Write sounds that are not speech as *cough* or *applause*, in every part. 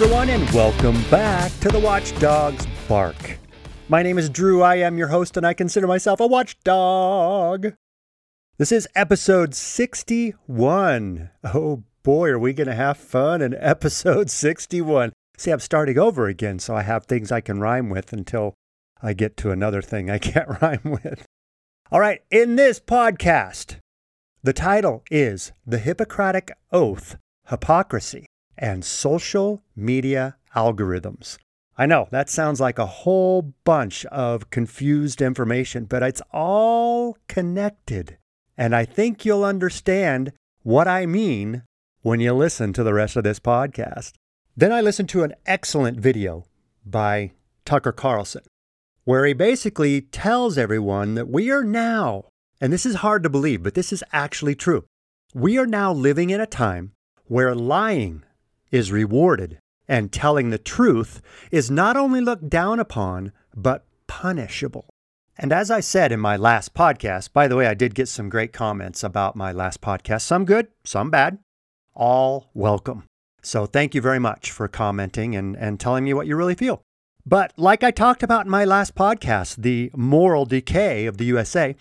Everyone, and welcome back to the Watchdogs Bark. My name is Drew. I am your host, and I consider myself a watchdog. This is episode 61. Oh boy, are we going to have fun in episode 61. See, I'm starting over again, so I have things I can rhyme with until I get to another thing I *laughs* can't rhyme with. All right, in this podcast, the title is The Hippocratic Oath Hypocrisy and Social Media Algorithms. I know that sounds like a whole bunch of confused information, but it's all connected. And I think you'll understand what I mean when you listen to the rest of this podcast. Then I listened to an excellent video by Tucker Carlson, where he basically tells everyone that we are now, and this is hard to believe, but this is actually true. We are now living in a time where lying is rewarded and telling the truth is not only looked down upon, but punishable. And as I said in my last podcast, by the way, I did get some great comments about my last podcast, some good, some bad, all welcome. So thank you very much for commenting and, and telling me what you really feel. But like I talked about in my last podcast, the moral decay of the USA,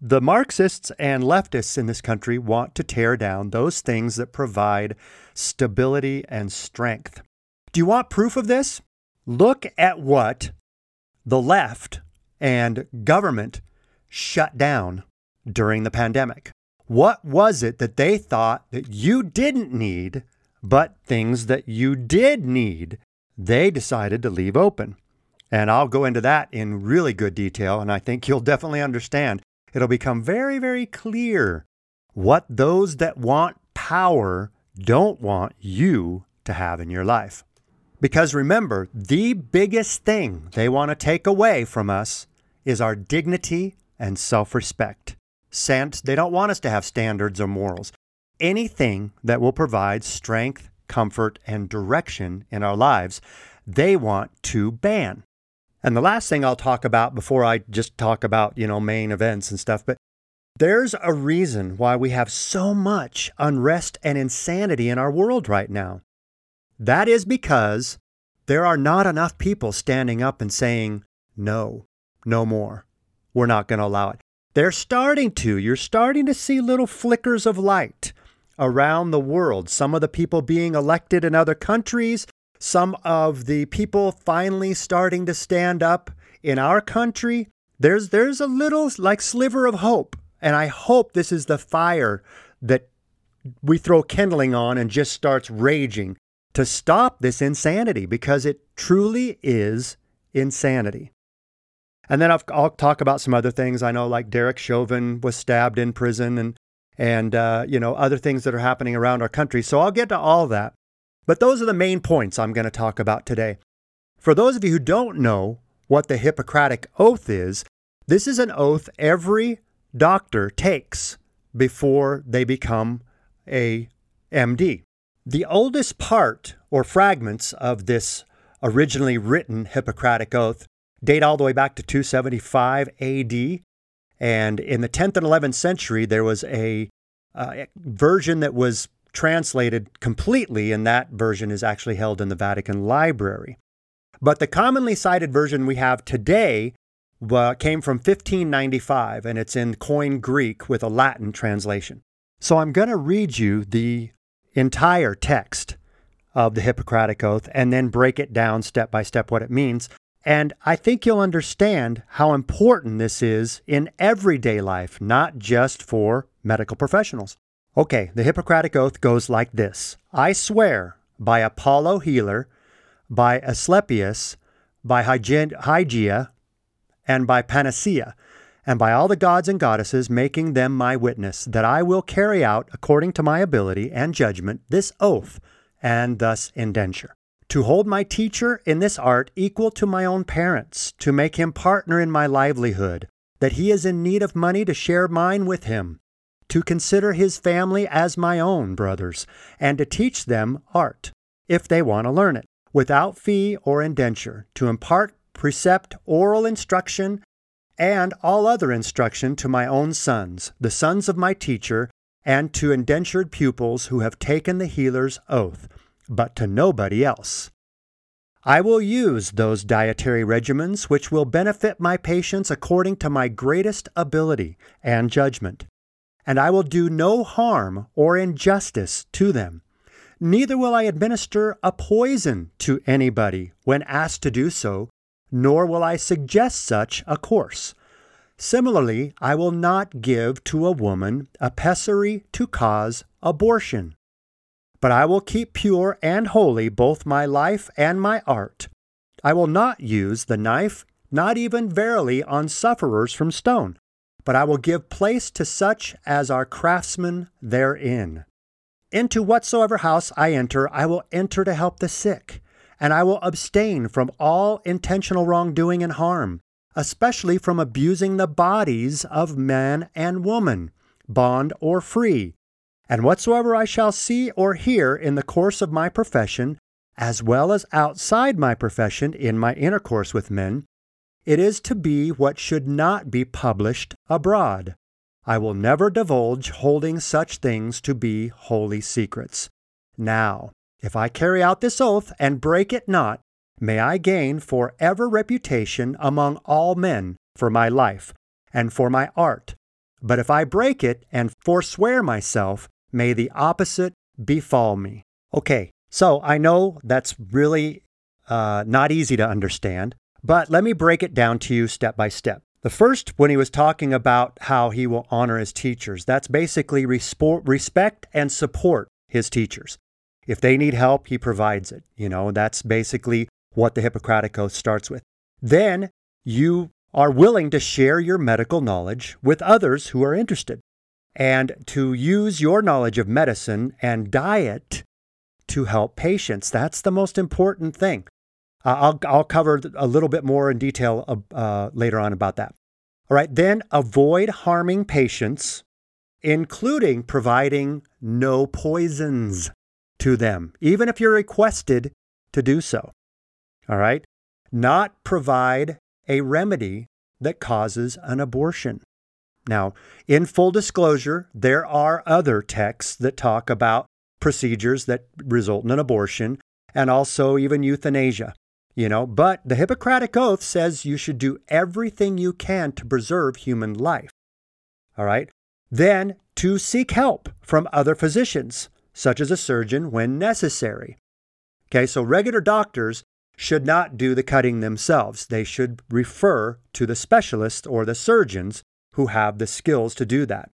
the Marxists and leftists in this country want to tear down those things that provide stability and strength. Do you want proof of this? Look at what the left and government shut down during the pandemic. What was it that they thought that you didn't need, but things that you did need, they decided to leave open? And I'll go into that in really good detail, and I think you'll definitely understand. It'll become very, very clear what those that want power don't want you to have in your life. Because remember, the biggest thing they want to take away from us is our dignity and self respect. Since they don't want us to have standards or morals. Anything that will provide strength, comfort, and direction in our lives, they want to ban. And the last thing I'll talk about before I just talk about, you know, main events and stuff, but there's a reason why we have so much unrest and insanity in our world right now. That is because there are not enough people standing up and saying, no, no more. We're not going to allow it. They're starting to. You're starting to see little flickers of light around the world. Some of the people being elected in other countries, some of the people finally starting to stand up in our country. There's there's a little like sliver of hope, and I hope this is the fire that we throw kindling on and just starts raging to stop this insanity because it truly is insanity. And then I'll, I'll, talk about some other things. I know, like Derek Chauvin was stabbed in prison, and and uh, you know other things that are happening around our country. So I'll get to all that. But those are the main points I'm going to talk about today. For those of you who don't know what the Hippocratic Oath is, this is an oath every doctor takes before they become a MD. The oldest part or fragments of this originally written Hippocratic Oath date all the way back to 275 AD. And in the 10th and 11th century, there was a uh, version that was translated completely, and that version is actually held in the Vatican Library. But the commonly cited version we have today uh, came from 1595, and it's in Koine Greek with a Latin translation. So I'm going to read you the entire text of the Hippocratic Oath and then break it down step by step what it means. And I think you'll understand how important this is in everyday life, not just for medical professionals. Okay, the Hippocratic Oath goes like this I swear by Apollo Healer, by Asclepius, by Hygeia, and by Panacea and by all the gods and goddesses making them my witness, that I will carry out, according to my ability and judgment, this oath, and thus indenture. To hold my teacher in this art equal to my own parents, to make him partner in my livelihood, that he is in need of money to share mine with him, to consider his family as my own brothers, and to teach them art, if they want to learn it, without fee or indenture, to impart precept, oral instruction, and all other instruction to my own sons, the sons of my teacher, and to indentured pupils who have taken the healer's oath, but to nobody else. I will use those dietary regimens which will benefit my patients according to my greatest ability and judgment, and I will do no harm or injustice to them. Neither will I administer a poison to anybody when asked to do so, nor will I suggest such a course. Similarly, I will not give to a woman a pessary to cause abortion. But I will keep pure and holy both my life and my art. I will not use the knife, not even verily on sufferers from stone, but I will give place to such as are craftsmen therein. Into whatsoever house I enter, I will enter to help the sick, and I will abstain from all intentional wrongdoing and harm, especially from abusing the bodies of man and woman, bond or free, and whatsoever I shall see or hear in the course of my profession, as well as outside my profession in my intercourse with men, it is to be what should not be published abroad. I will never divulge holding such things to be holy secrets. Now, if I carry out this oath and break it not, may I gain for ever reputation among all men for my life and for my art. But if I break it and forswear myself, May the opposite befall me. Okay, so I know that's really uh, not easy to understand, but let me break it down to you step by step. The first, when he was talking about how he will honor his teachers, that's basically respect and support his teachers. If they need help, he provides it. You know, that's basically what the Hippocratic Oath starts with. Then you are willing to share your medical knowledge with others who are interested and to use your knowledge of medicine and diet to help patients. That's the most important thing. Uh, I'll, I'll cover a little bit more in detail uh, uh, later on about that. All right, then avoid harming patients, including providing no poisons to them, even if you're requested to do so. All right, not provide a remedy that causes an abortion. Now, in full disclosure, there are other texts that talk about procedures that result in an abortion and also even euthanasia. You know, but the Hippocratic Oath says you should do everything you can to preserve human life. All right? Then to seek help from other physicians, such as a surgeon when necessary. Okay, so regular doctors should not do the cutting themselves. They should refer to the specialists or the surgeons who have the skills to do that.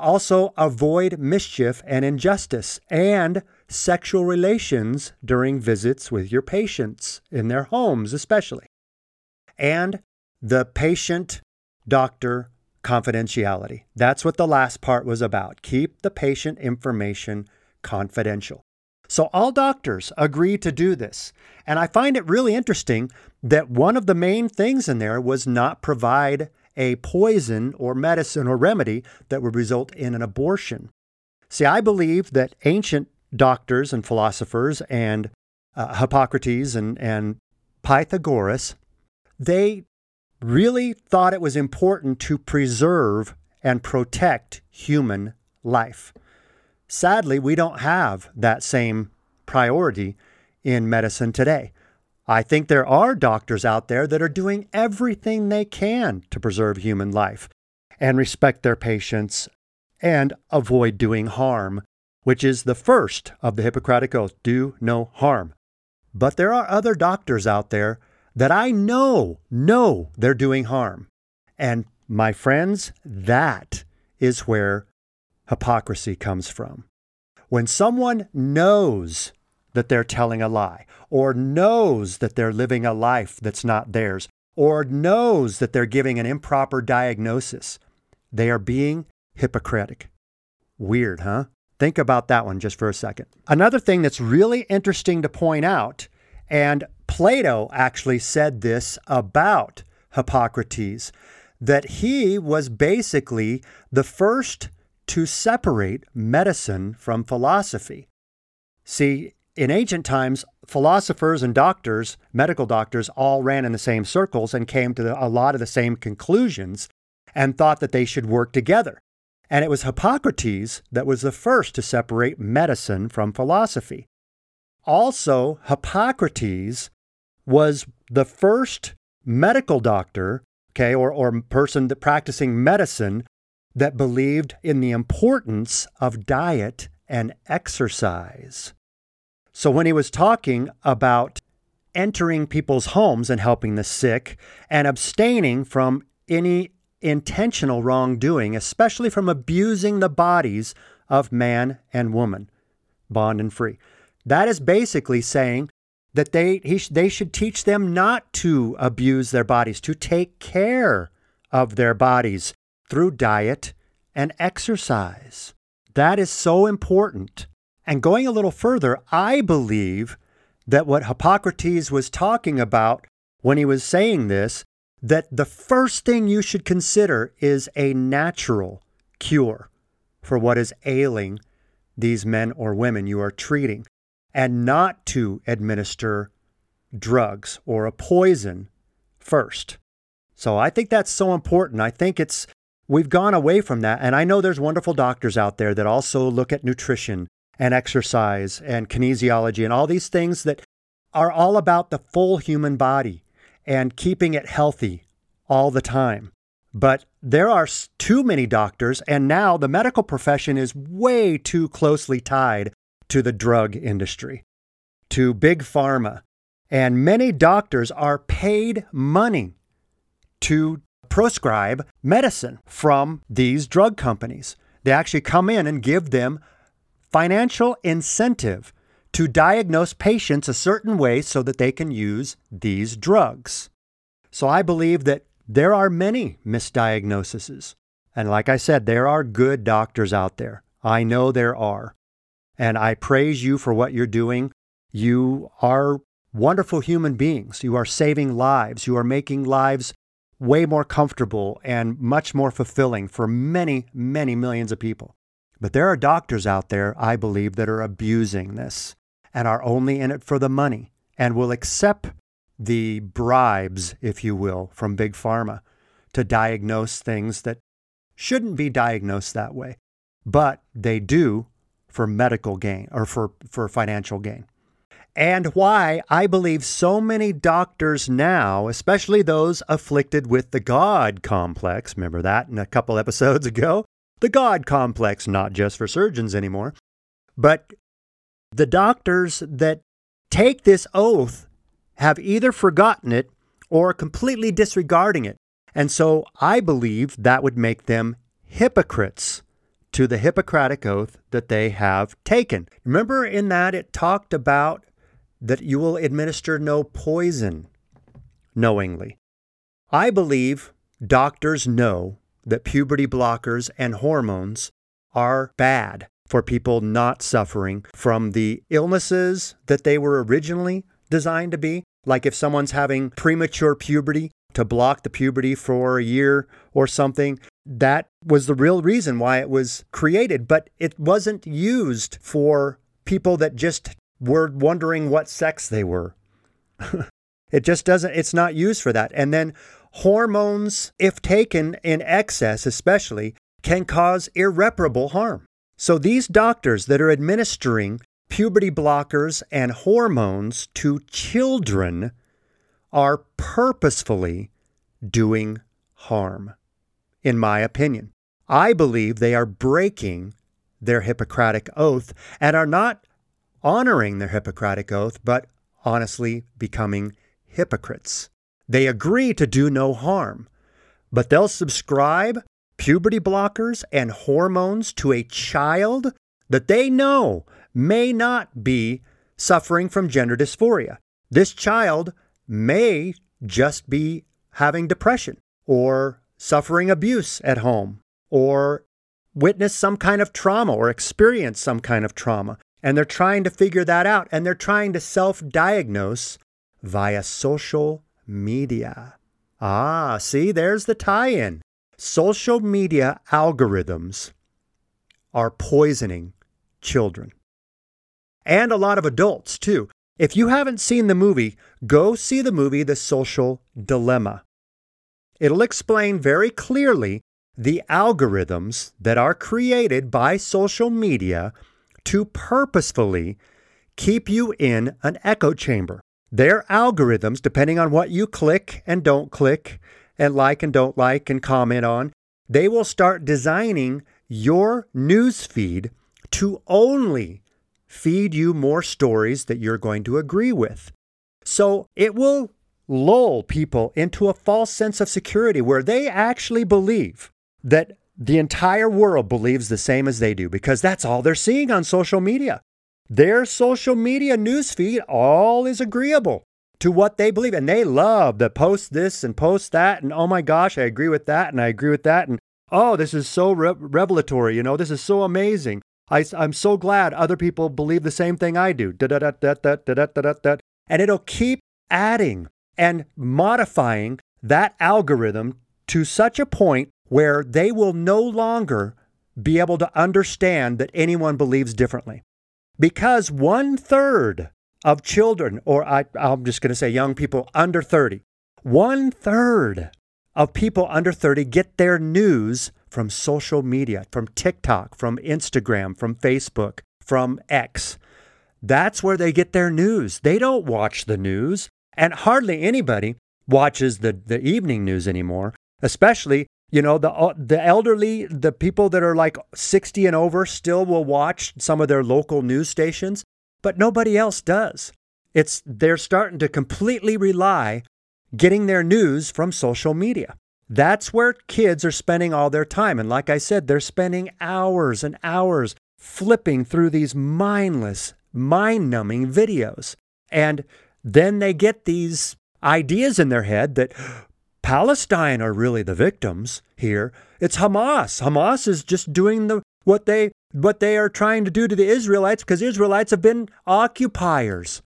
Also, avoid mischief and injustice and sexual relations during visits with your patients, in their homes especially. And the patient doctor confidentiality. That's what the last part was about. Keep the patient information confidential. So, all doctors agree to do this. And I find it really interesting that one of the main things in there was not provide a poison or medicine or remedy that would result in an abortion. See, I believe that ancient doctors and philosophers and uh, Hippocrates and, and Pythagoras, they really thought it was important to preserve and protect human life. Sadly, we don't have that same priority in medicine today. I think there are doctors out there that are doing everything they can to preserve human life and respect their patients and avoid doing harm, which is the first of the Hippocratic Oath do no harm. But there are other doctors out there that I know, know they're doing harm. And my friends, that is where hypocrisy comes from. When someone knows that they're telling a lie, or knows that they're living a life that's not theirs, or knows that they're giving an improper diagnosis. They are being hypocritic. Weird, huh? Think about that one just for a second. Another thing that's really interesting to point out, and Plato actually said this about Hippocrates, that he was basically the first to separate medicine from philosophy. See, in ancient times, philosophers and doctors, medical doctors, all ran in the same circles and came to a lot of the same conclusions and thought that they should work together. And it was Hippocrates that was the first to separate medicine from philosophy. Also, Hippocrates was the first medical doctor, okay, or, or person that practicing medicine that believed in the importance of diet and exercise. So when he was talking about entering people's homes and helping the sick and abstaining from any intentional wrongdoing, especially from abusing the bodies of man and woman, bond and free. That is basically saying that they, he, they should teach them not to abuse their bodies, to take care of their bodies through diet and exercise. That is so important. And going a little further, I believe that what Hippocrates was talking about when he was saying this, that the first thing you should consider is a natural cure for what is ailing these men or women you are treating, and not to administer drugs or a poison first. So I think that's so important. I think it's we've gone away from that. And I know there's wonderful doctors out there that also look at nutrition and exercise and kinesiology and all these things that are all about the full human body and keeping it healthy all the time. But there are too many doctors, and now the medical profession is way too closely tied to the drug industry, to big pharma. And many doctors are paid money to prescribe medicine from these drug companies. They actually come in and give them financial incentive to diagnose patients a certain way so that they can use these drugs. So I believe that there are many misdiagnoses. And like I said, there are good doctors out there. I know there are. And I praise you for what you're doing. You are wonderful human beings. You are saving lives. You are making lives way more comfortable and much more fulfilling for many, many millions of people. But there are doctors out there, I believe, that are abusing this and are only in it for the money and will accept the bribes, if you will, from Big Pharma to diagnose things that shouldn't be diagnosed that way. But they do for medical gain or for, for financial gain and why I believe so many doctors now, especially those afflicted with the God complex, remember that in a couple episodes *laughs* ago? The God complex, not just for surgeons anymore, but the doctors that take this oath have either forgotten it or completely disregarding it. And so I believe that would make them hypocrites to the Hippocratic oath that they have taken. Remember in that it talked about that you will administer no poison knowingly. I believe doctors know that puberty blockers and hormones are bad for people not suffering from the illnesses that they were originally designed to be. Like if someone's having premature puberty, to block the puberty for a year or something. That was the real reason why it was created, but it wasn't used for people that just were wondering what sex they were. *laughs* it just doesn't, it's not used for that. And then hormones, if taken in excess, especially, can cause irreparable harm. So these doctors that are administering puberty blockers and hormones to children are purposefully doing harm, in my opinion. I believe they are breaking their Hippocratic oath and are not honoring their Hippocratic oath, but honestly becoming hypocrites. They agree to do no harm, but they'll subscribe puberty blockers and hormones to a child that they know may not be suffering from gender dysphoria. This child may just be having depression or suffering abuse at home or witness some kind of trauma or experience some kind of trauma. And they're trying to figure that out and they're trying to self diagnose via social media. Ah, see, there's the tie in. Social media algorithms are poisoning children and a lot of adults too. If you haven't seen the movie, go see the movie The Social Dilemma. It'll explain very clearly the algorithms that are created by social media to purposefully keep you in an echo chamber. Their algorithms, depending on what you click and don't click, and like and don't like and comment on, they will start designing your news feed to only feed you more stories that you're going to agree with. So it will lull people into a false sense of security where they actually believe that the entire world believes the same as they do because that's all they're seeing on social media. Their social media newsfeed all is agreeable to what they believe. And they love to post this and post that. And oh my gosh, I agree with that. And I agree with that. And oh, this is so re- revelatory. You know, this is so amazing. I, I'm so glad other people believe the same thing I do. And it'll keep adding and modifying that algorithm to such a point where they will no longer be able to understand that anyone believes differently. Because one third of children, or I, I'm just going to say young people under 30, one third of people under 30 get their news from social media, from TikTok, from Instagram, from Facebook, from X. That's where they get their news. They don't watch the news, and hardly anybody watches the, the evening news anymore, especially you know the uh, the elderly the people that are like 60 and over still will watch some of their local news stations but nobody else does it's they're starting to completely rely getting their news from social media that's where kids are spending all their time. And like I said, they're spending hours and hours flipping through these mindless, mind numbing videos. And then they get these ideas in their head that Palestine are really the victims here. It's Hamas. Hamas is just doing the what they what they are trying to do to the Israelites because Israelites have been occupiers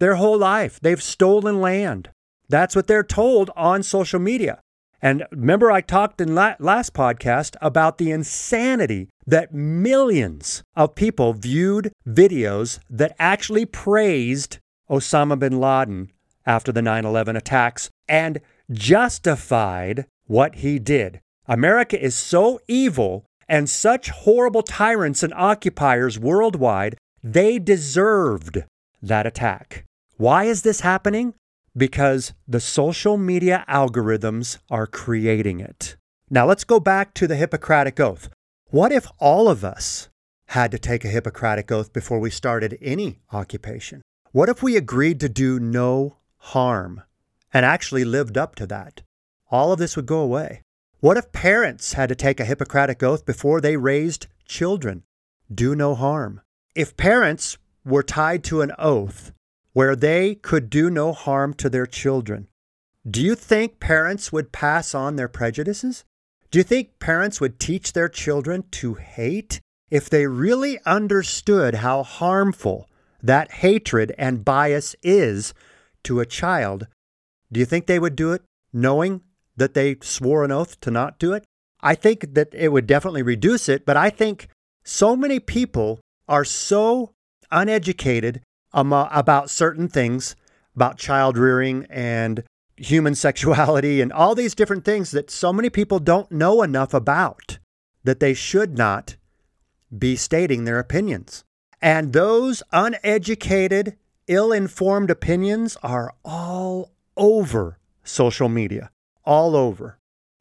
their whole life. They've stolen land. That's what they're told on social media. And remember, I talked in la- last podcast about the insanity that millions of people viewed videos that actually praised Osama bin Laden after the 9 11 attacks and justified what he did. America is so evil and such horrible tyrants and occupiers worldwide, they deserved that attack. Why is this happening? because the social media algorithms are creating it. Now let's go back to the Hippocratic Oath. What if all of us had to take a Hippocratic Oath before we started any occupation? What if we agreed to do no harm and actually lived up to that? All of this would go away. What if parents had to take a Hippocratic Oath before they raised children? Do no harm. If parents were tied to an oath where they could do no harm to their children. Do you think parents would pass on their prejudices? Do you think parents would teach their children to hate if they really understood how harmful that hatred and bias is to a child? Do you think they would do it knowing that they swore an oath to not do it? I think that it would definitely reduce it, but I think so many people are so uneducated about certain things, about child rearing and human *laughs* sexuality and all these different things that so many people don't know enough about that they should not be stating their opinions. And those uneducated, ill informed opinions are all over social media, all over.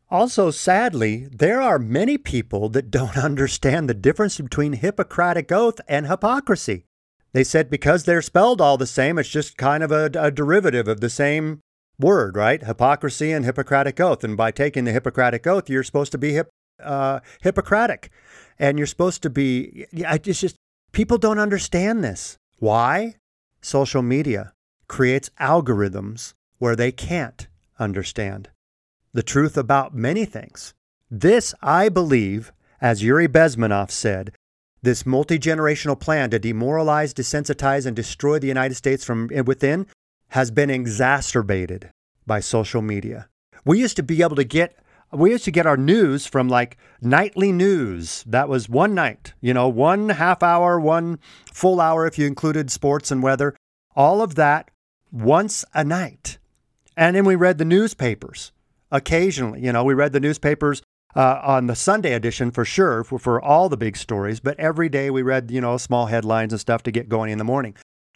Also, sadly, there are many people that don't *laughs* understand the difference between Hippocratic Oath and hypocrisy. They said because they're spelled all the same, it's just kind of a, a derivative of the same word, right? Hypocrisy and Hippocratic oath. And by taking the Hippocratic oath, you're supposed to be hip, uh, Hippocratic, and you're supposed to be. It's just people don't understand this. Why? Social media creates algorithms where they can't understand the truth about many things. This, I believe, as Yuri Bezmenov said, this multi generational plan to demoralize, desensitize, and destroy the United States from within has been exacerbated by social media. We used to be able to get we used to get our news from like nightly news. That was one night, you know, one half hour, one full hour if you included sports and weather. All of that once a night. And then we read the newspapers occasionally. You know, we read the newspapers uh, on the Sunday edition for sure for, for all the big stories, but every day we read, you know, small headlines and stuff to get going in the morning.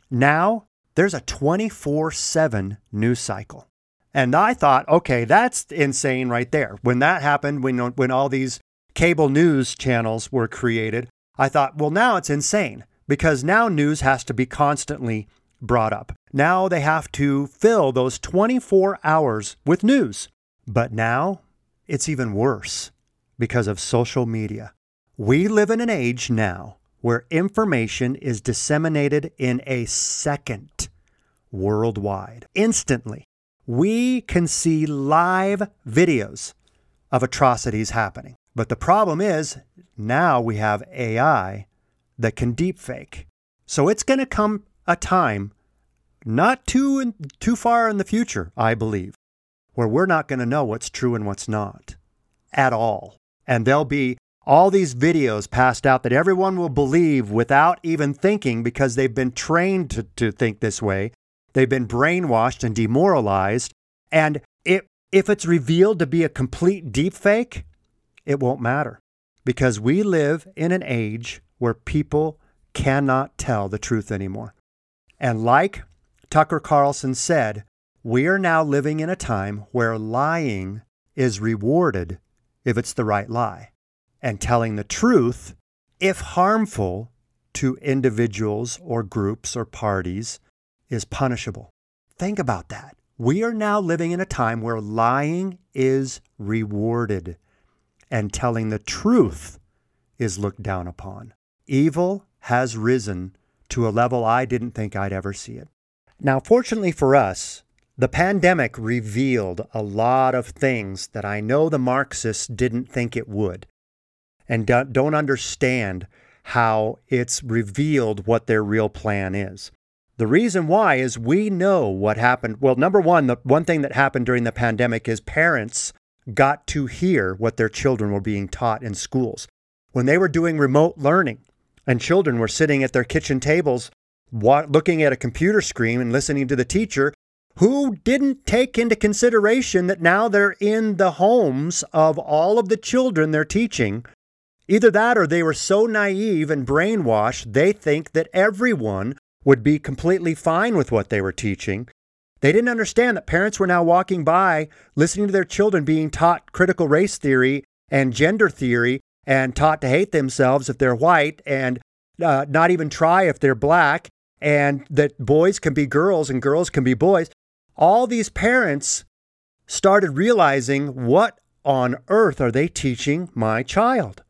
Now there's a 24 7 news cycle. And I thought, okay, that's insane right there. When that happened, when, when all these cable news channels were created, I thought, well, now it's insane because now news has to be constantly brought up. Now they have to fill those 24 hours with news. But now it's even worse because of social media. We live in an age now where information is disseminated in a second worldwide, instantly. We can see live videos of atrocities happening. But the problem is now we have AI that can deepfake. So it's going to come a time not too too far in the future, I believe, where we're not going to know what's true and what's not at all. And there'll be all these videos passed out that everyone will believe without even thinking because they've been trained to, to think this way. They've been brainwashed and demoralized. And it, if it's revealed to be a complete deepfake, it won't matter because we live in an age where people cannot tell the truth anymore. And like Tucker Carlson said, we are now living in a time where lying is rewarded if it's the right lie, and telling the truth, if harmful to individuals or groups or parties, is punishable. Think about that. We are now living in a time where lying is rewarded and telling the truth is looked down upon. Evil has risen to a level I didn't think I'd ever see it. Now, fortunately for us, the pandemic revealed a lot of things that I know the Marxists didn't think it would and don't understand how it's revealed what their real plan is. The reason why is we know what happened. Well, number one, the one thing that happened during the pandemic is parents got to hear what their children were being taught in schools. When they were doing remote learning and children were sitting at their kitchen tables looking at a computer screen and listening to the teacher who didn't take into consideration that now they're in the homes of all of the children they're teaching. Either that or they were so naive and brainwashed, they think that everyone would be completely fine with what they were teaching they didn't understand that parents were now walking by, listening to their children being taught critical race theory and gender theory and taught to hate themselves if they're white and uh, not even try if they're black, and that boys can be girls and girls can be boys. All these parents started realizing what on earth are they teaching my child?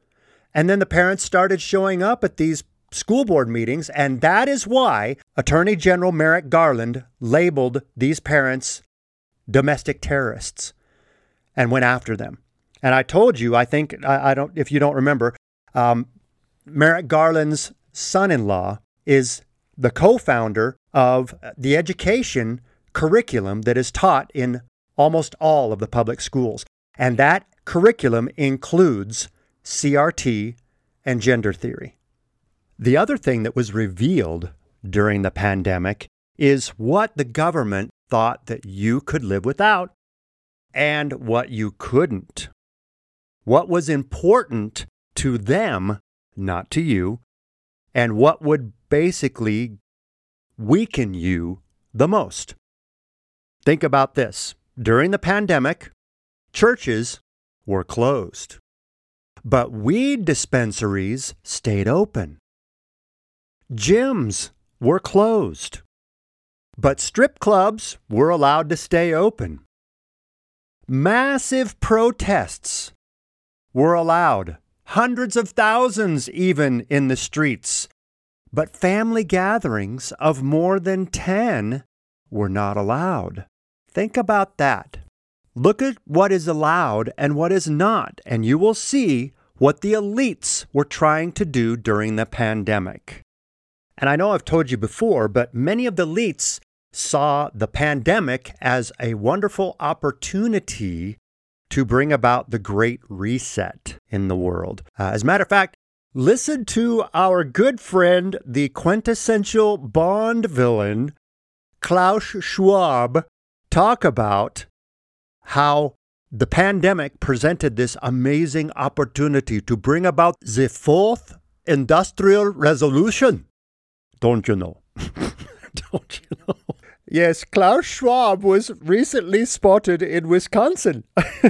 And then the parents started showing up at these school board meetings, and that is why Attorney General Merrick Garland labeled these parents domestic terrorists and went after them. And I told you, I think, I, I don't, if you don't remember, um, Merrick Garland's son in law is the co founder of the education curriculum that is taught in almost all of the public schools. And that curriculum includes CRT and gender theory. The other thing that was revealed during the pandemic is what the government thought that you could live without and what you couldn't. What was important to them, not to you, and what would basically weaken you the most. Think about this. During the pandemic, churches were closed, but weed dispensaries stayed open. Gyms were closed, but strip clubs were allowed to stay open. Massive protests were allowed, hundreds of thousands even in the streets, but family gatherings of more than 10 were not allowed. Think about that. Look at what is allowed and what is not, and you will see what the elites were trying to do during the pandemic. And I know I've told you before, but many of the elites saw the pandemic as a wonderful opportunity to bring about the great reset in the world. Uh, as a matter of fact, listen to our good friend, the quintessential Bond villain, Klaus Schwab, talk about how the pandemic presented this amazing opportunity to bring about the fourth industrial revolution don't you know? *laughs* Don't you know? Yes, Klaus Schwab was recently spotted in Wisconsin. *laughs*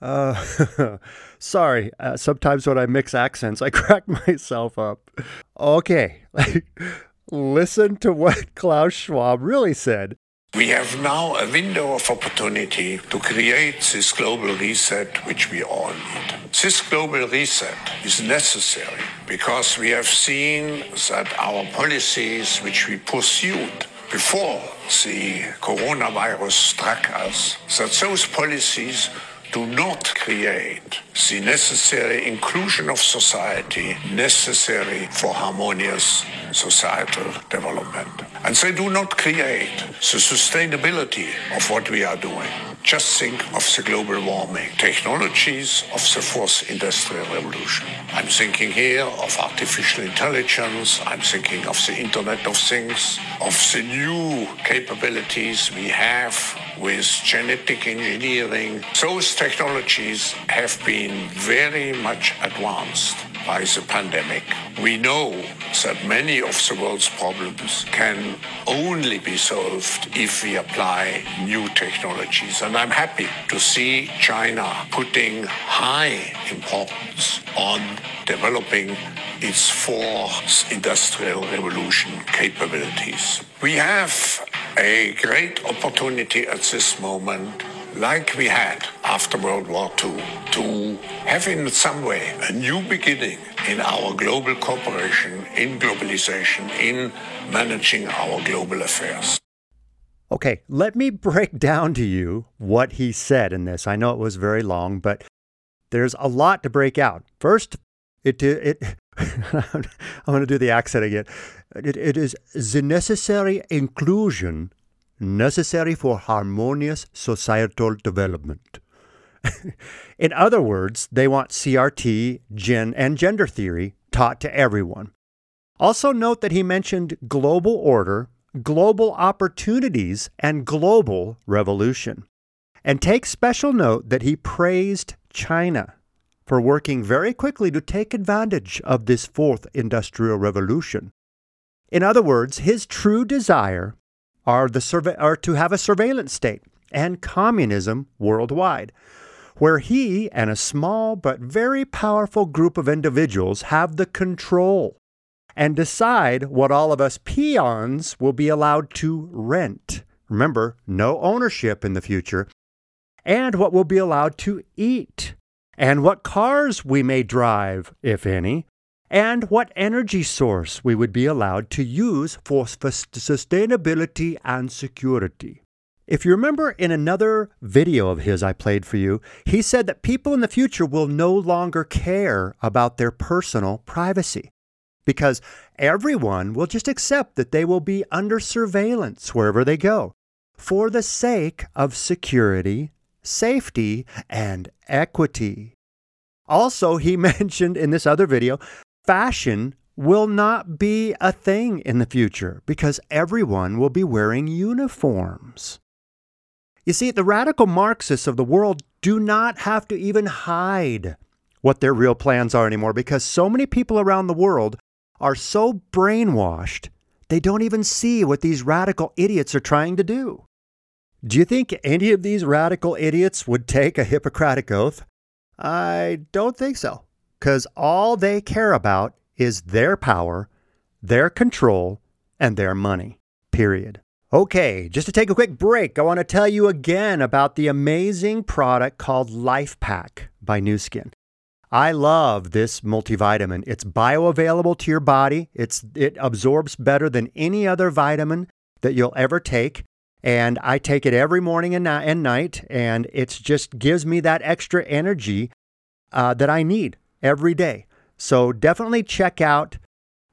uh, *laughs* sorry, uh, sometimes when I mix accents, I *laughs* crack myself up. Okay, *laughs* listen to what *laughs* Klaus Schwab really said. We have now a window of opportunity to create this global reset which we all need. This global reset is necessary because we have seen that our policies which we pursued before the coronavirus struck us, that those policies do not create the necessary inclusion of society necessary for harmonious societal development. And they do not create the sustainability of what we are doing. Just think of the global warming technologies of the fourth industrial revolution. I'm thinking here of artificial intelligence. I'm thinking of the Internet of Things, of the new capabilities we have with genetic engineering. Those technologies have been very much advanced by the pandemic. We know that many of the world's problems can only be solved if we apply new technologies. And I'm happy to see China putting high importance on developing its fourth industrial revolution capabilities. We have a great opportunity at this moment like we had after World War II, to have in some way a new beginning in our global cooperation, in globalization, in managing our global affairs. Okay, let me break *laughs* down to you what he said in this. I know it was very long, but there's a lot to break out. First, it it *laughs* I'm going to do the accent again. It, it is the necessary inclusion necessary for harmonious societal development. In other words, they want CRT, gen, and gender theory taught to everyone. Also, note that he mentioned global order, global opportunities, and global revolution. And take special note that he praised China for working very quickly to take advantage of this fourth industrial revolution. In other words, his true desire are, the surve- are to have a surveillance state and communism worldwide, where he and a small but very powerful group of individuals have the control and decide what all of us peons will be allowed to rent. Remember, no ownership in the future, and what we'll be allowed to eat, and what cars we may drive, if any, and what energy source we would be allowed to use for sustainability and security. If you remember in another video of his I played for you, he said that people in the future will no longer care about their personal privacy because everyone will just accept that they will be under surveillance wherever they go for the sake of security, safety, and equity. Also, he *laughs* mentioned in this other video fashion will not be a thing in the future because everyone will be wearing uniforms. You see, the radical Marxists of the world do not have to even hide what their real plans are anymore because so many people around the world are so brainwashed they don't even see what these radical idiots are trying to do. Do you think any of these radical idiots would take a Hippocratic oath? I don't think so because all they care about is their power, their control, and their money. Period. Okay, just to take a quick break, I want to tell you again about the amazing product called LifePak by Nu Skin. I love this multivitamin. It's bioavailable to your body. It's it absorbs better than any other vitamin that you'll ever take. And I take it every morning and, and night, and it just gives me that extra energy uh, that I need every day. So definitely check out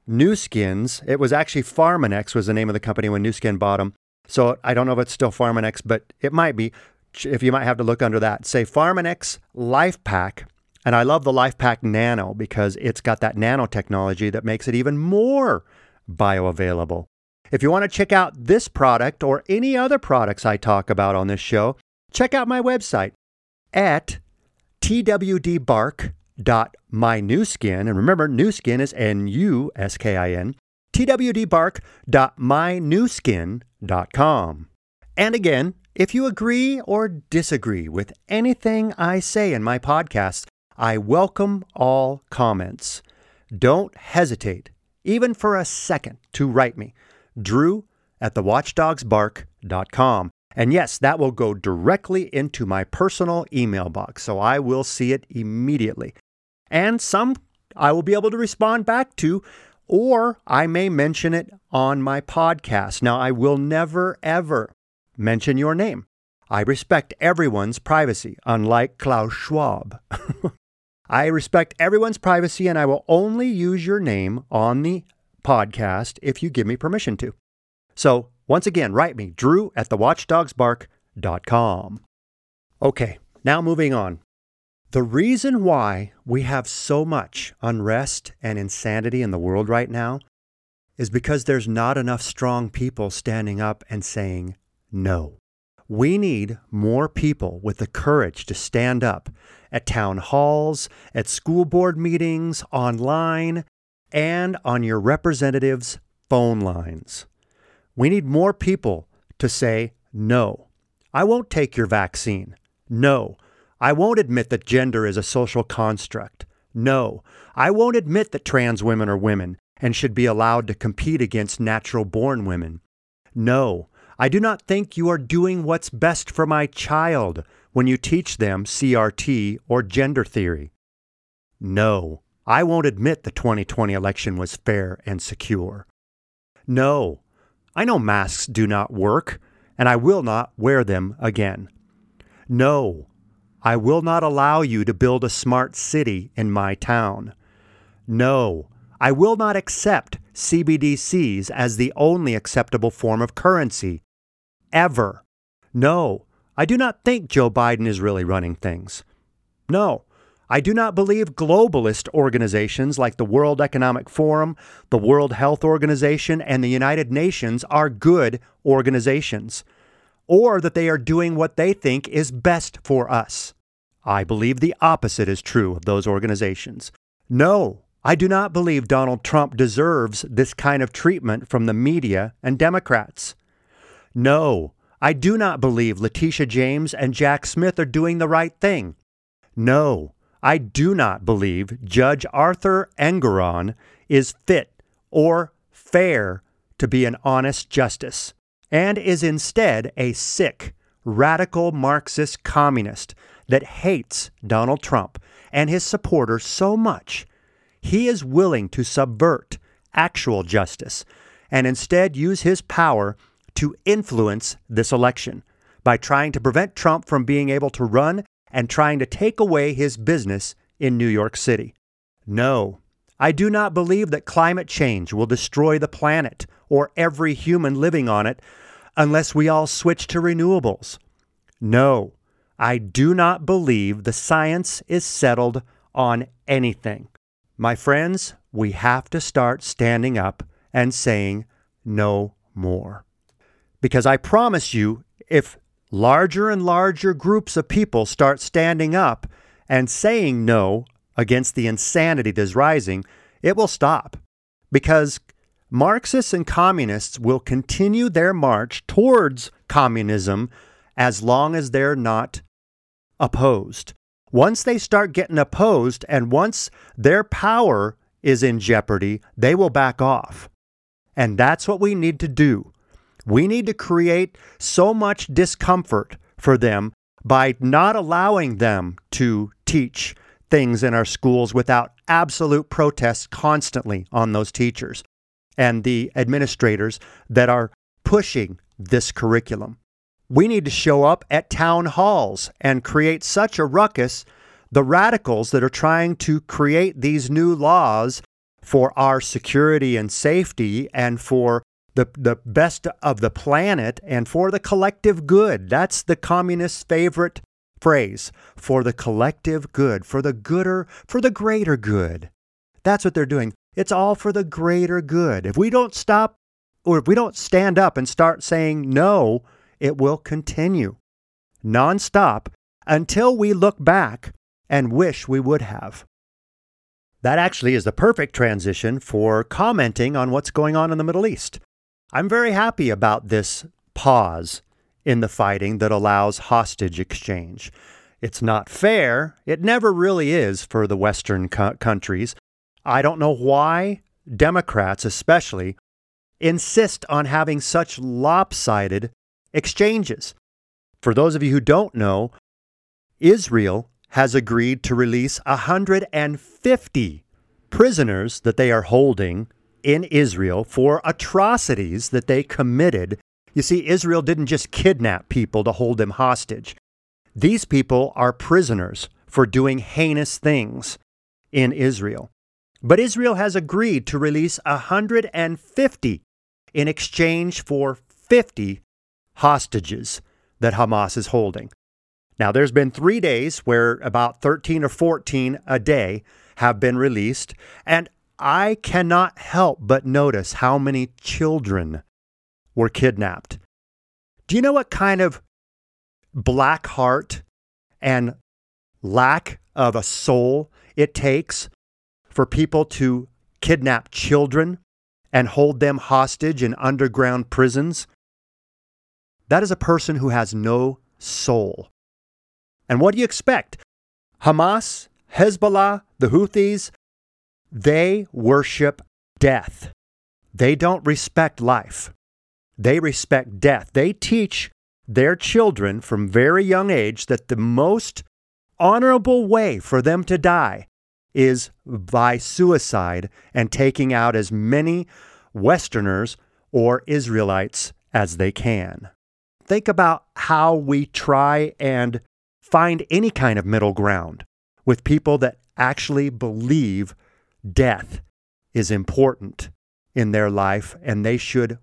Nu Skins. It was actually Pharmanex was the name of the company when Nu Skin bought them. So I don't know if it's still Pharmanex, but it might be. If you might have to look under that, say Pharmanex LifePak. And I love the LifePak Nano because it's got that nanotechnology that makes it even more bioavailable. If you want to check out this product or any other products I talk about on this show, check out my website at twdbark dot my Nu Skin, and remember, Nu Skin is N U S K I N twdbark.mynuskin.com. And again, if you agree or disagree with anything I say in my podcast, I welcome all comments. Don't hesitate, even for a second, to write me, drew at thewatchdogsbark.com. And yes, that will go directly into my personal email box, so I will see it immediately. And some I will be able to respond back to, or I may mention it on my podcast. Now, I will never, ever mention your name. I respect everyone's privacy, unlike Klaus Schwab. *laughs* I respect everyone's privacy, and I will only use your name on the podcast if you give me permission to. So, once again, write me, drew at thewatchdogsbark.com. Okay, now moving on. The reason why we have so much unrest and insanity in the world right now is because there's not enough strong people standing up and saying no. We need more people with the courage to stand up at town halls, at school board meetings, online, and on your representatives' phone lines. We need more people to say, no, I won't take your vaccine. No, I won't admit that gender is a social construct. No, I won't admit that trans women are women and should be allowed to compete against natural born women. No, I do not think you are doing what's best for my child when you teach them CRT or gender theory. No, I won't admit the 2020 election was fair and secure. No, I know masks do not work, and I will not wear them again. No, I will not allow you to build a smart city in my town. No, I will not accept CBDCs as the only acceptable form of currency. Ever. No, I do not think Joe Biden is really running things. No, I do not believe globalist organizations like the World Economic Forum, the World Health Organization, and the United Nations are good organizations, or that they are doing what they think is best for us. I believe the opposite is true of those organizations. No, I do not believe Donald Trump deserves this kind of treatment from the media and Democrats. No, I do not believe Letitia James and Jack Smith are doing the right thing. No, I do not believe Judge Arthur Engoron is fit or fair to be an honest justice, and is instead a sick, radical Marxist communist that hates Donald Trump and his supporters so much he is willing to subvert actual justice and instead use his power to influence this election by trying to prevent Trump from being able to run and trying to take away his business in New York City. No, I do not believe that climate change will destroy the planet or every human living on it unless we all switch to renewables. No, I do not believe the science is settled on anything. My friends, we have to start standing up and saying no more. Because I promise you, if larger and larger groups of people start standing up and saying no against the insanity that's rising, it will stop. Because Marxists and communists will continue their march towards communism as long as they're not opposed. Once they start getting opposed and once their power is in jeopardy, they will back off. And that's what we need to do. We need to create so much discomfort for them by not allowing them to teach things in our schools without absolute protest constantly on those teachers and the administrators that are pushing this curriculum. We need to show up at town halls and create such a ruckus. The radicals that are trying to create these new laws for our security and safety and for the, the best of the planet and for the collective good. That's the communist's favorite phrase for the collective good, for the gooder, for the greater good. That's what they're doing. It's all for the greater good. If we don't stop or if we don't stand up and start saying no, it will continue nonstop until we look back and wish we would have. That actually is the perfect transition for commenting on what's going on in the Middle East. I'm very happy about this pause in the fighting that allows hostage exchange. It's not fair. It never really is for the Western co- countries. I don't know why Democrats, especially, insist on having such lopsided exchanges. For those of you who don't know, Israel has agreed to release 150 prisoners that they are holding in Israel for atrocities that they committed. You see, Israel didn't just kidnap people to hold them hostage. These people are prisoners for doing heinous things in Israel. But Israel has agreed to release 150 in exchange for 50 hostages that Hamas is holding. Now, there's been three days where about 13 or 14 a day have been released, and I cannot help but notice how many children were kidnapped. Do you know what kind of black heart and lack of a soul it takes for people to kidnap children and hold them hostage in underground prisons? That is a person who has no soul. And what do you expect? Hamas, Hezbollah, the Houthis, they worship death. They don't respect life. They respect death. They teach their children from very young age that the most honorable way for them to die is by suicide and taking out as many Westerners or Israelites as they can. Think about how we try and find any kind of middle ground with people that actually believe death is important in their life and they should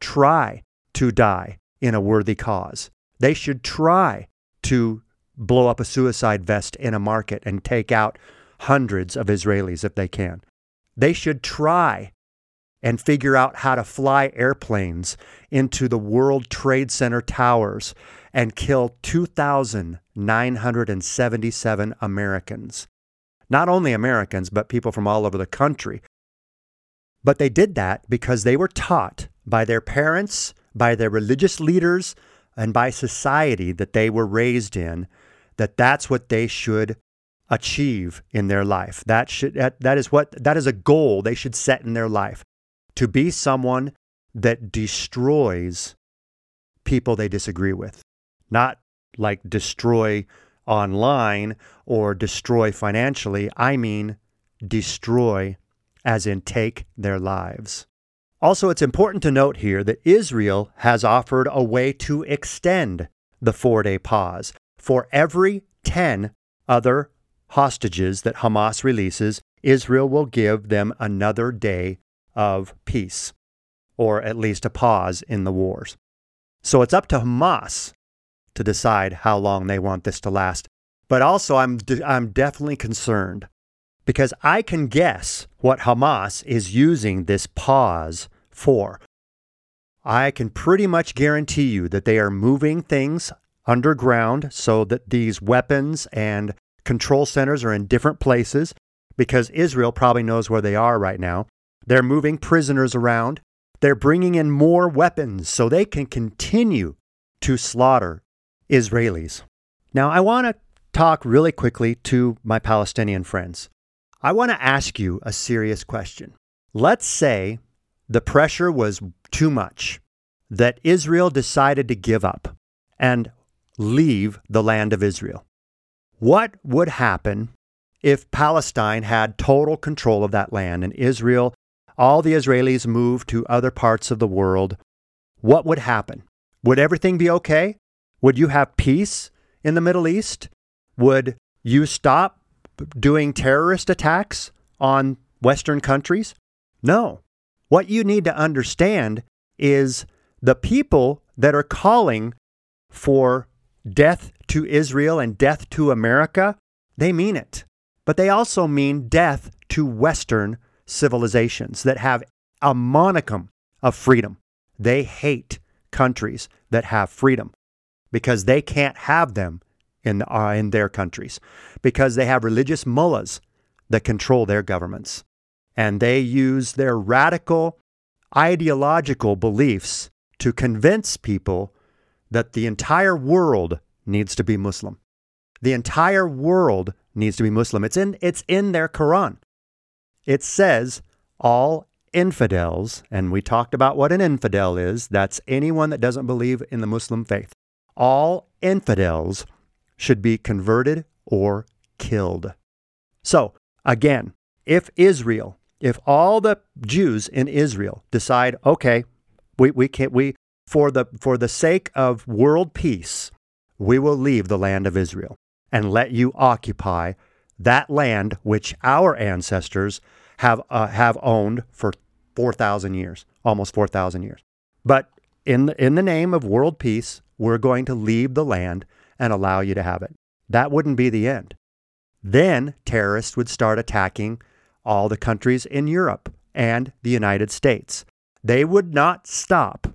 try to die in a worthy cause. They should try to blow up a suicide vest in a market and take out hundreds of Israelis if they can. They should try and figure out how to fly airplanes into the World Trade Center towers and kill 2,977 Americans. Not only Americans, but people from all over the country. But they did that because they were taught by their parents, by their religious leaders, and by society that they were raised in that that's what they should achieve in their life. That should that, that is what that is a goal they should set in their life to be someone that destroys people they disagree with, not like destroy online or destroy financially. I mean, destroy as in take their lives. Also, it's important to note here that Israel has offered a way to extend the four day pause. For every 10 other hostages that Hamas releases, Israel will give them another day of peace, or at least a pause in the wars. So it's up to Hamas to decide how long they want this to last. But also, I'm, I'm definitely concerned because I can guess what Hamas is using this pause for. I can pretty much guarantee you that they are moving things underground so that these weapons and control centers are in different places because Israel probably knows where they are right now. They're moving prisoners around. They're bringing in more weapons so they can continue to slaughter Israelis. Now, I want to talk really quickly to my Palestinian friends. I want to ask you a serious question. Let's say the pressure was too much, that Israel decided to give up and leave the land of Israel. What would happen if Palestine had total control of that land and Israel all the Israelis moved to other parts of the world, what would happen? Would everything be okay? Would you have peace in the Middle East? Would you stop doing terrorist attacks on Western countries? No. What you need to understand is the people that are calling for death to Israel and death to America, they mean it. But they also mean death to Western civilizations that have a monicum of freedom. They hate countries that have freedom because they can't have them in, uh, in their countries, because they have religious mullahs that control their governments. And they use their radical ideological beliefs to convince people that the entire world needs to be Muslim. The entire world needs to be Muslim. It's in, it's in their Quran. It says all infidels, and we talked about what an infidel is that's anyone that doesn't believe in the Muslim faith. All infidels should be converted or killed. So, again, if Israel, if all the Jews in Israel decide, okay, we, we can't, we, for the, for the sake of world peace, we will leave the land of Israel and let you occupy that land which our ancestors have, uh, have owned for 4,000 years, almost 4,000 years. But in the, in the name of world peace, we're going to leave the land and allow you to have it. That wouldn't be the end. Then terrorists would start attacking all the countries in Europe and the United States. They would not stop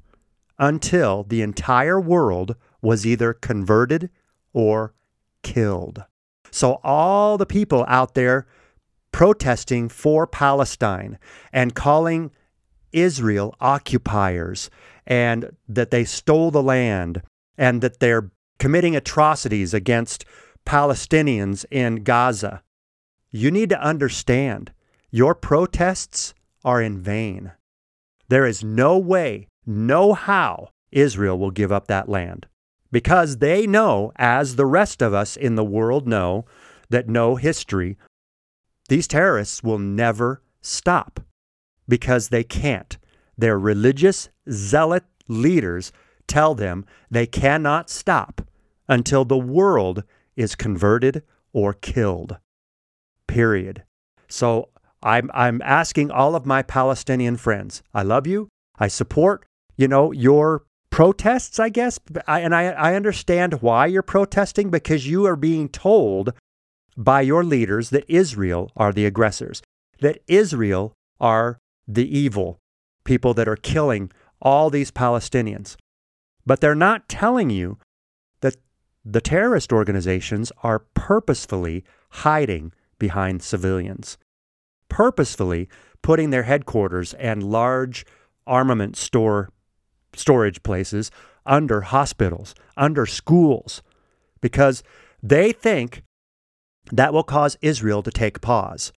until the entire world was either converted or killed. So, all the people out there protesting for Palestine and calling Israel occupiers and that they stole the land and that they're committing atrocities against Palestinians in Gaza. You need to understand your protests are in vain. There is no way, no how Israel will give up that land because they know, as the rest of us in the world know, that know history, these terrorists will never stop because they can't. Their religious zealot leaders tell them they cannot stop until the world is converted or killed. Period. So I'm, I'm asking all of my Palestinian friends, I love you. I support, you know, your protests, I guess. I, and I, I understand why you're protesting because you are being told by your leaders that Israel are the aggressors, that Israel are the evil people that are killing all these Palestinians. But they're not telling you that the terrorist organizations are purposefully hiding behind civilians, purposefully putting their headquarters and large armament store storage places under hospitals, under schools, because they think that will cause Israel to take pause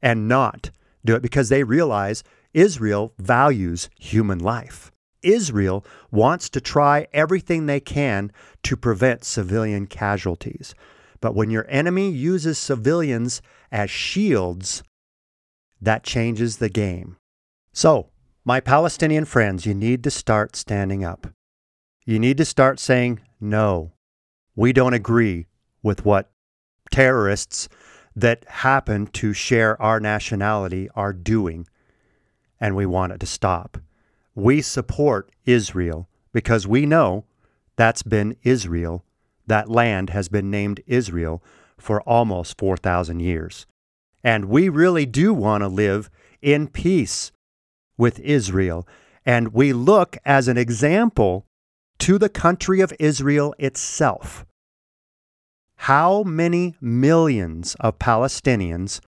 and not do it because they realize Israel values human life. Israel wants to try everything they can to prevent civilian casualties. But when your enemy uses civilians as shields, that changes the game. So, my Palestinian friends, you need to start standing up. You need to start saying, no, we don't agree with what terrorists that happen to share our nationality are doing, and we want it to stop we support Israel because we know that's been Israel. That land has been named Israel for almost 4,000 years. And we really do want to live in peace with Israel. And we look as an example to the country of Israel itself. How many millions of Palestinians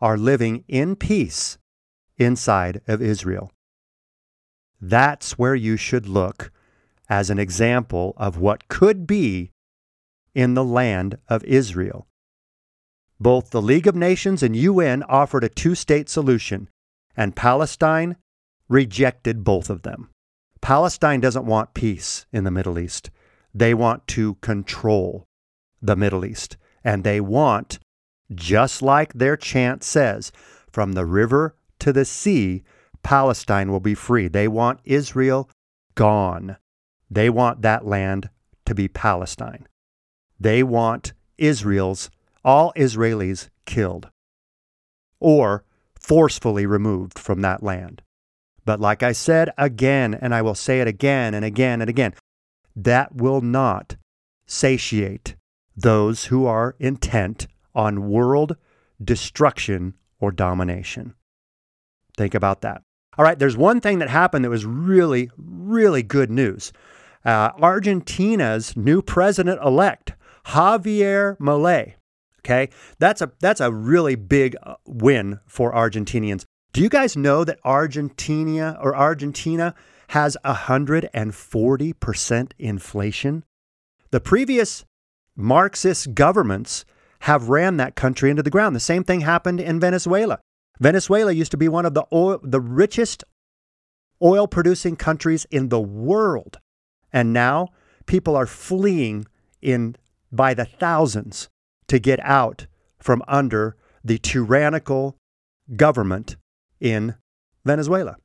are living in peace inside of Israel? That's where you should look as an example of what could be in the land of Israel. Both the League of Nations and UN offered a two state solution, and Palestine rejected both of them. Palestine doesn't want peace in the Middle East. They want to control the Middle East. And they want, just like their chant says, from the river to the sea, Palestine will be free. They want Israel gone. They want that land to be Palestine. They want Israel's, all Israelis killed or forcefully removed from that land. But like I said again, and I will say it again and again and again, that will not satiate those who are intent on world destruction or domination. Think about that. All right, there's one thing that happened that was really, really good news. Uh, Argentina's new president elect, Javier Milei, Okay, that's a that's a really big uh, win for Argentinians. Do you guys know that Argentina or Argentina has 140% inflation? The previous Marxist governments have ran that country into the ground. The same thing happened in Venezuela. Venezuela used to be one of the oil, the richest oil producing countries in the world. And now people are fleeing in by the thousands to get out from under the tyrannical government in Venezuela.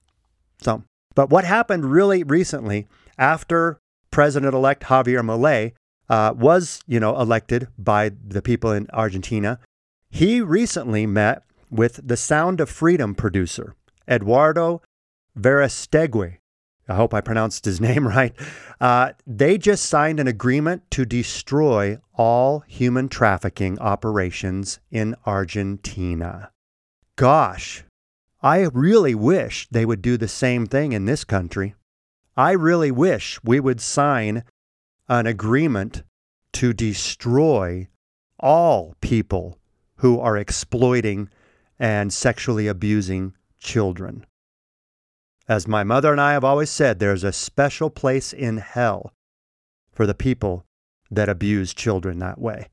So, but what happened really recently after President elect Javier Milei uh, was, you know, elected by the people in Argentina, he recently met with the Sound of Freedom producer, Eduardo Verastegui. I hope I pronounced his *laughs* name right. Uh, they just signed an agreement to destroy all human trafficking operations in Argentina. Gosh, I really wish they would do the same thing in this country. I really wish we would sign an agreement to destroy all people who are exploiting and sexually abusing children. As my mother and I have always said, there's a special place in hell for the people that abuse children that way.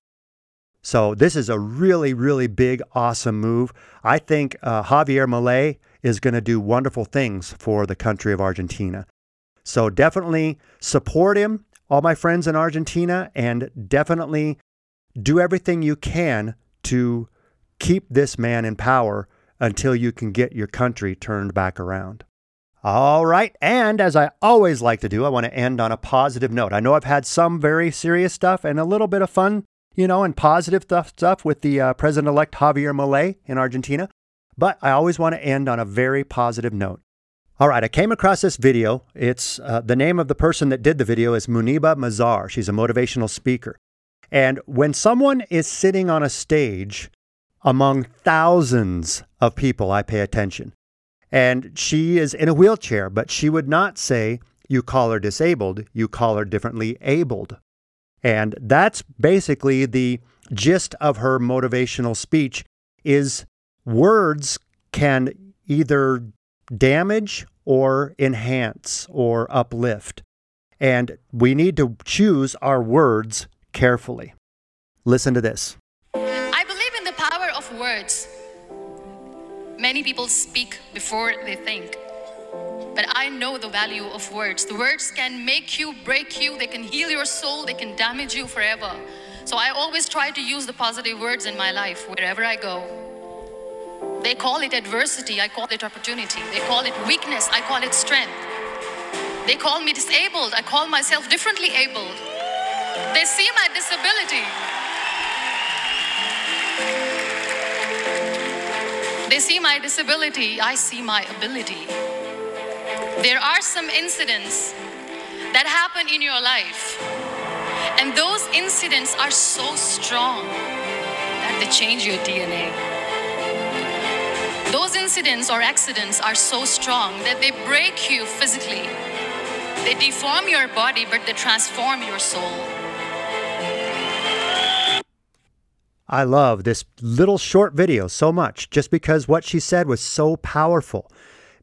So this is a really, really big, awesome move. I think uh, Javier Milei is going to do wonderful things for the country of Argentina. So definitely support him, all my friends in Argentina, and definitely do everything you can to keep this man in power until you can get your country turned back around. All right. And as I always like to do, I want to end on a positive note. I know I've had some very serious stuff and a little bit of fun you know, and positive stuff, stuff with the uh, president elect Javier Milei in Argentina. But I always want to end on a very positive note. All right, I came across this video. It's uh, the name of the person that did the video is Muniba Mazar. She's a motivational speaker. And when someone is sitting on a stage among thousands of people, I pay attention. And she is in a wheelchair, but she would not say, you call her disabled, you call her differently abled. And that's basically the gist of her motivational speech is words can either damage or enhance or uplift. And we need to choose our words carefully. Listen to this. Words. Many people speak before they think. But I know the value of words. The words can make you, break you, they can heal your soul, they can damage you forever. So I always try to use the positive words in my life wherever I go. They call it adversity, I call it opportunity. They call it weakness, I call it strength. They call me disabled, I call myself differently abled. They see my disability. They see my disability, I see my ability. There are some incidents that happen in your life, and those incidents are so strong that they change your DNA. Those incidents or accidents are so strong that they break you physically. They deform your body, but they transform your soul. I love this little short video so much just because what she said was so powerful.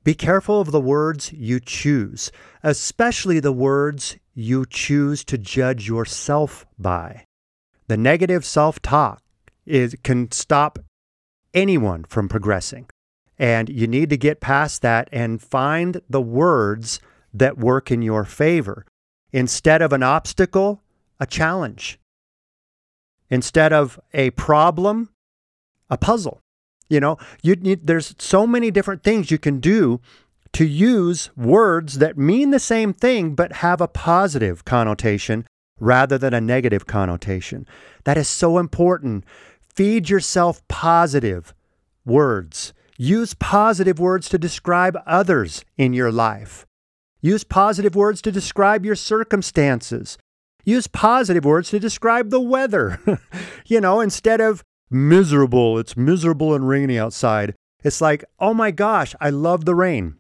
Be careful of the words you choose, especially the words you choose to judge yourself by. The negative self talk can stop anyone from progressing. And you need to get past that and find the words that work in your favor. Instead of an obstacle, a challenge. Instead of a problem, a puzzle. You know, you need, there's so many different things you can do to use words that mean the same thing but have a positive connotation rather than a negative connotation. That is so important. Feed yourself positive words. Use positive words to describe others in your life. Use positive words to describe your circumstances. Use positive words to describe the weather. *laughs* you know, instead of miserable. It's miserable and rainy outside. It's like, oh my gosh, I love the rain.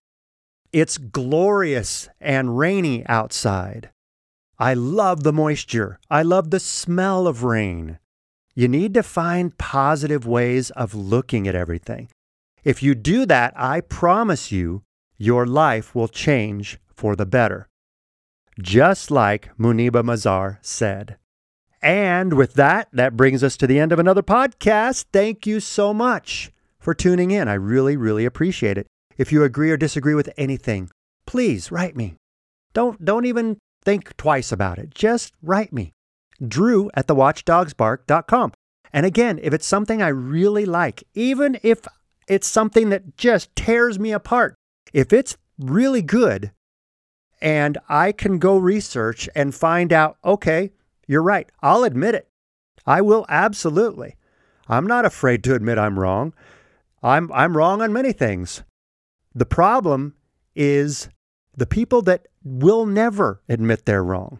It's glorious and rainy outside. I love the moisture. I love the smell of rain. You need to find positive ways of looking at everything. If you do that, I promise you, your life will change for the better. Just like Muniba Mazar said. And with that, that brings us to the end of another podcast. Thank you so much for tuning in. I really, really appreciate it. If you agree or disagree with anything, please write me. Don't, don't even think twice about it. Just write me. Drew at thewatchdogsbark.com. And again, if it's something I really like, even if it's something that just tears me apart, if it's really good and I can go research and find out, okay, you're right, I'll admit it. I will absolutely. I'm not afraid to admit I'm wrong. I'm, I'm wrong on many things. The problem is the people that will never admit they're wrong.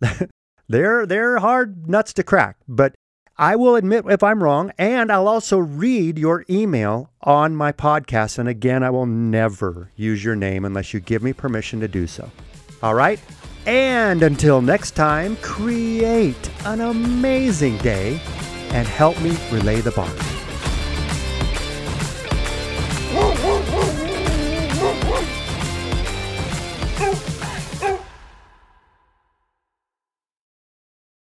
*laughs* they're, they're hard nuts to crack, but I will admit if I'm wrong, and I'll also read your email on my podcast. And again, I will never use your name unless you give me permission to do so. All right? And until next time, create an amazing day and help me relay the bark.